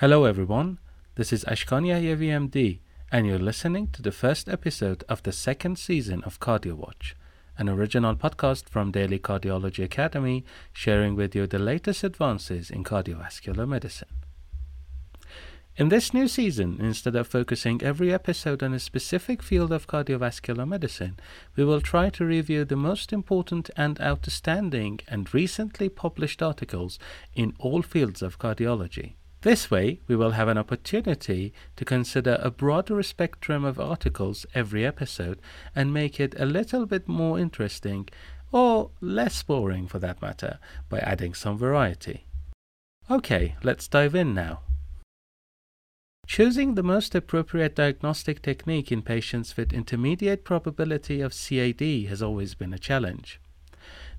Hello, everyone. This is Ashkan Yahyavi MD, and you're listening to the first episode of the second season of CardioWatch, an original podcast from Daily Cardiology Academy, sharing with you the latest advances in cardiovascular medicine. In this new season, instead of focusing every episode on a specific field of cardiovascular medicine, we will try to review the most important and outstanding and recently published articles in all fields of cardiology. This way, we will have an opportunity to consider a broader spectrum of articles every episode and make it a little bit more interesting, or less boring for that matter, by adding some variety. Okay, let's dive in now. Choosing the most appropriate diagnostic technique in patients with intermediate probability of CAD has always been a challenge.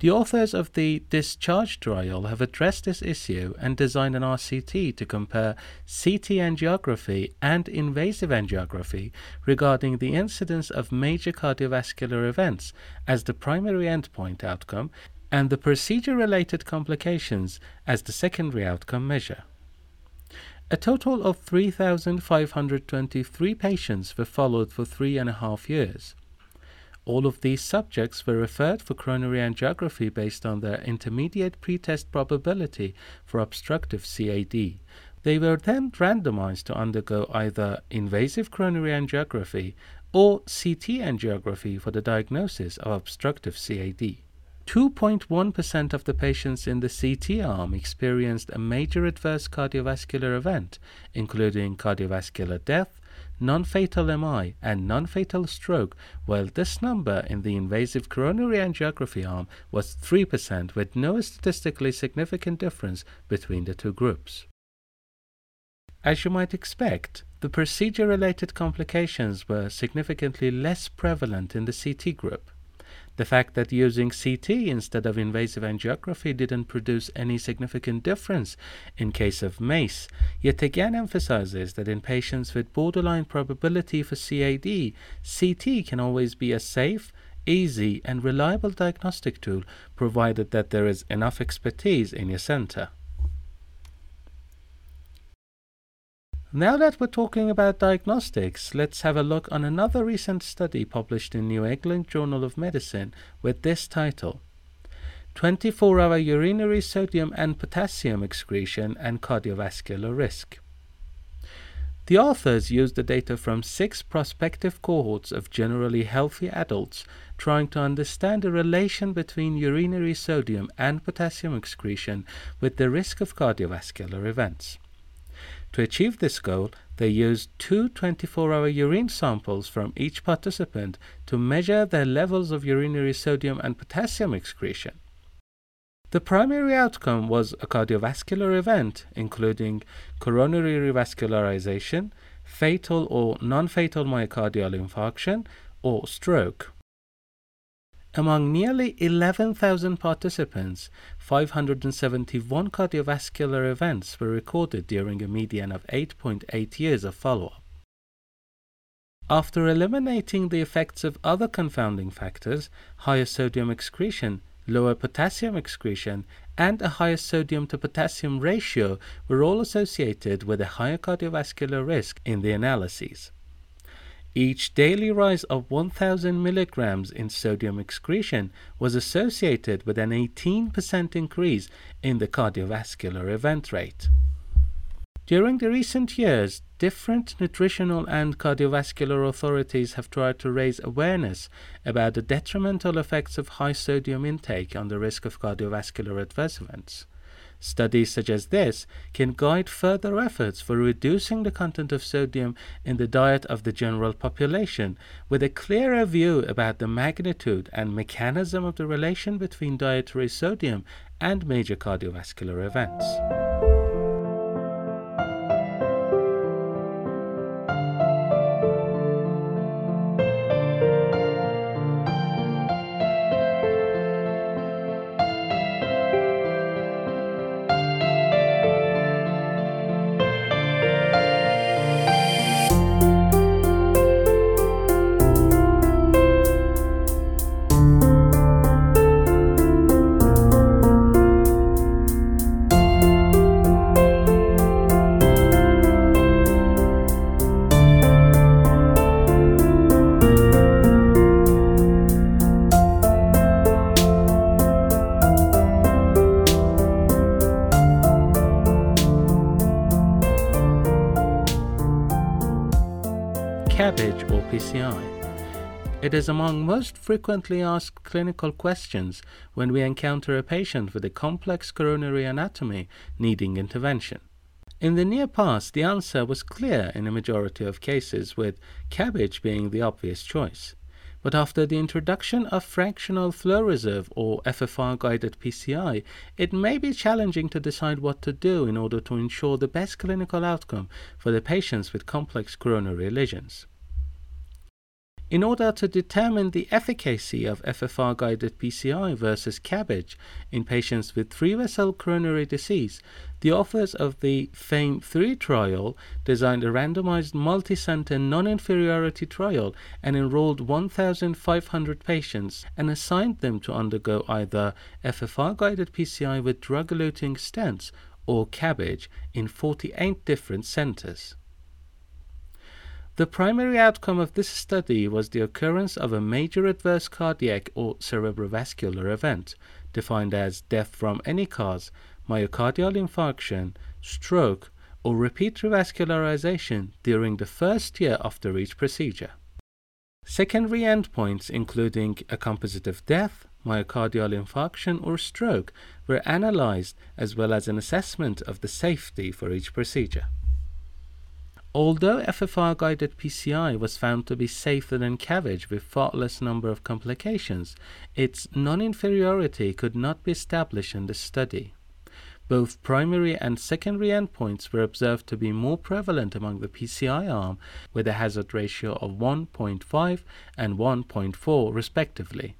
The authors of the Discharge trial have addressed this issue and designed an RCT to compare CT angiography and invasive angiography regarding the incidence of major cardiovascular events as the primary endpoint outcome and the procedure related complications as the secondary outcome measure. A total of 3,523 patients were followed for three and a half years. All of these subjects were referred for coronary angiography based on their intermediate pretest probability for obstructive CAD. They were then randomized to undergo either invasive coronary angiography or CT angiography for the diagnosis of obstructive CAD. 2.1% of the patients in the CT arm experienced a major adverse cardiovascular event, including cardiovascular death, non fatal MI, and non fatal stroke, while this number in the invasive coronary angiography arm was 3%, with no statistically significant difference between the two groups. As you might expect, the procedure related complications were significantly less prevalent in the CT group. The fact that using CT instead of invasive angiography didn't produce any significant difference in case of MACE yet again emphasizes that in patients with borderline probability for CAD, CT can always be a safe, easy, and reliable diagnostic tool provided that there is enough expertise in your center. Now that we're talking about diagnostics, let's have a look on another recent study published in New England Journal of Medicine with this title 24 hour urinary sodium and potassium excretion and cardiovascular risk. The authors used the data from six prospective cohorts of generally healthy adults trying to understand the relation between urinary sodium and potassium excretion with the risk of cardiovascular events. To achieve this goal, they used two 24 hour urine samples from each participant to measure their levels of urinary sodium and potassium excretion. The primary outcome was a cardiovascular event, including coronary revascularization, fatal or non fatal myocardial infarction, or stroke. Among nearly 11,000 participants, 571 cardiovascular events were recorded during a median of 8.8 years of follow up. After eliminating the effects of other confounding factors, higher sodium excretion, lower potassium excretion, and a higher sodium to potassium ratio were all associated with a higher cardiovascular risk in the analyses. Each daily rise of 1000 milligrams in sodium excretion was associated with an 18% increase in the cardiovascular event rate. During the recent years, different nutritional and cardiovascular authorities have tried to raise awareness about the detrimental effects of high sodium intake on the risk of cardiovascular adverse events. Studies such as this can guide further efforts for reducing the content of sodium in the diet of the general population, with a clearer view about the magnitude and mechanism of the relation between dietary sodium and major cardiovascular events. PCI. It is among most frequently asked clinical questions when we encounter a patient with a complex coronary anatomy needing intervention. In the near past, the answer was clear in a majority of cases, with CABG being the obvious choice. But after the introduction of fractional flow reserve or FFR guided PCI, it may be challenging to decide what to do in order to ensure the best clinical outcome for the patients with complex coronary lesions. In order to determine the efficacy of FFR guided PCI versus CABG in patients with three vessel coronary disease, the authors of the FAME 3 trial designed a randomized multicenter non inferiority trial and enrolled 1,500 patients and assigned them to undergo either FFR guided PCI with drug eluting stents or CABG in 48 different centers. The primary outcome of this study was the occurrence of a major adverse cardiac or cerebrovascular event, defined as death from any cause, myocardial infarction, stroke, or repeat revascularization during the first year after each procedure. Secondary endpoints, including a composite of death, myocardial infarction, or stroke, were analyzed as well as an assessment of the safety for each procedure. Although FFR guided PCI was found to be safer than CABG with far less number of complications, its non inferiority could not be established in the study. Both primary and secondary endpoints were observed to be more prevalent among the PCI arm, with a hazard ratio of 1.5 and 1.4 respectively.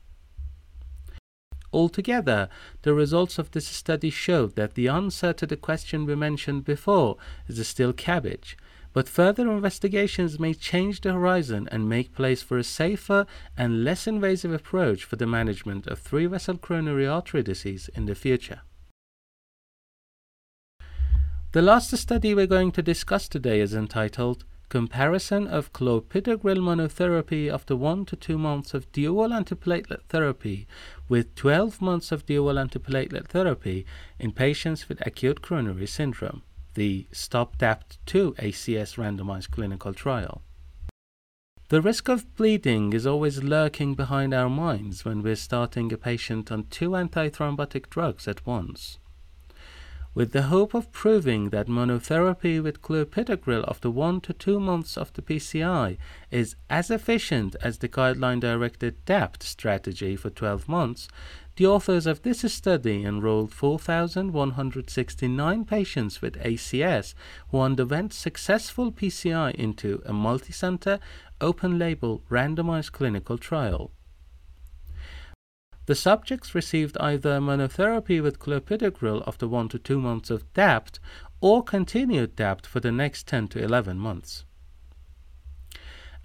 Altogether, the results of this study showed that the answer to the question we mentioned before is still CABG, but further investigations may change the horizon and make place for a safer and less invasive approach for the management of three vessel coronary artery disease in the future. The last study we're going to discuss today is entitled Comparison of clopidogrel monotherapy after 1 to 2 months of dual antiplatelet therapy with 12 months of dual antiplatelet therapy in patients with acute coronary syndrome the STOP-DAPT 2 ACS randomized clinical trial. The risk of bleeding is always lurking behind our minds when we're starting a patient on two antithrombotic drugs at once. With the hope of proving that monotherapy with clopidogrel after one to two months of the PCI is as efficient as the guideline directed DAPT strategy for 12 months, the authors of this study enrolled 4,169 patients with ACS who underwent successful PCI into a multicenter, open label, randomized clinical trial. The subjects received either monotherapy with clopidogrel after 1 to 2 months of DAPT or continued DAPT for the next 10 to 11 months.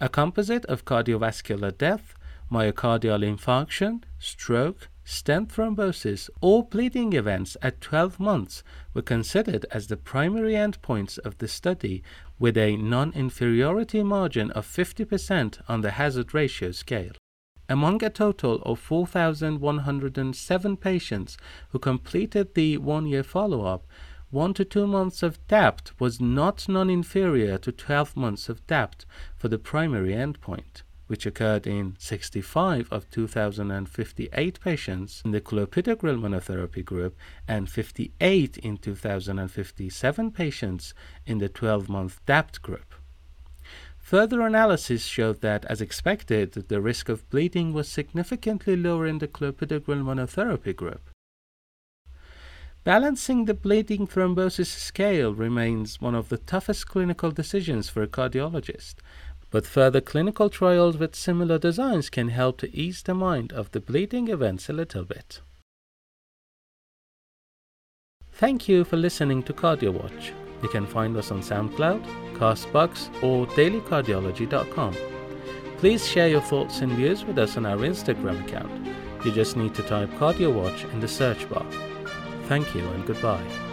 A composite of cardiovascular death, myocardial infarction, stroke, stent thrombosis, or bleeding events at 12 months were considered as the primary endpoints of the study with a non inferiority margin of 50% on the hazard ratio scale. Among a total of 4,107 patients who completed the one year follow up, 1 to 2 months of DAPT was not non inferior to 12 months of DAPT for the primary endpoint which occurred in 65 of 2,058 patients in the clopidogrel monotherapy group and 58 in 2,057 patients in the 12 month DAPT group. Further analysis showed that, as expected, the risk of bleeding was significantly lower in the clopidogrel monotherapy group. Balancing the bleeding thrombosis scale remains one of the toughest clinical decisions for a cardiologist, but further clinical trials with similar designs can help to ease the mind of the bleeding events a little bit. Thank you for listening to CardioWatch. You can find us on SoundCloud, Castbox, or dailycardiology.com. Please share your thoughts and views with us on our Instagram account. You just need to type CardioWatch in the search bar. Thank you and goodbye.